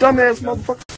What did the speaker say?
dumbass motherfucker.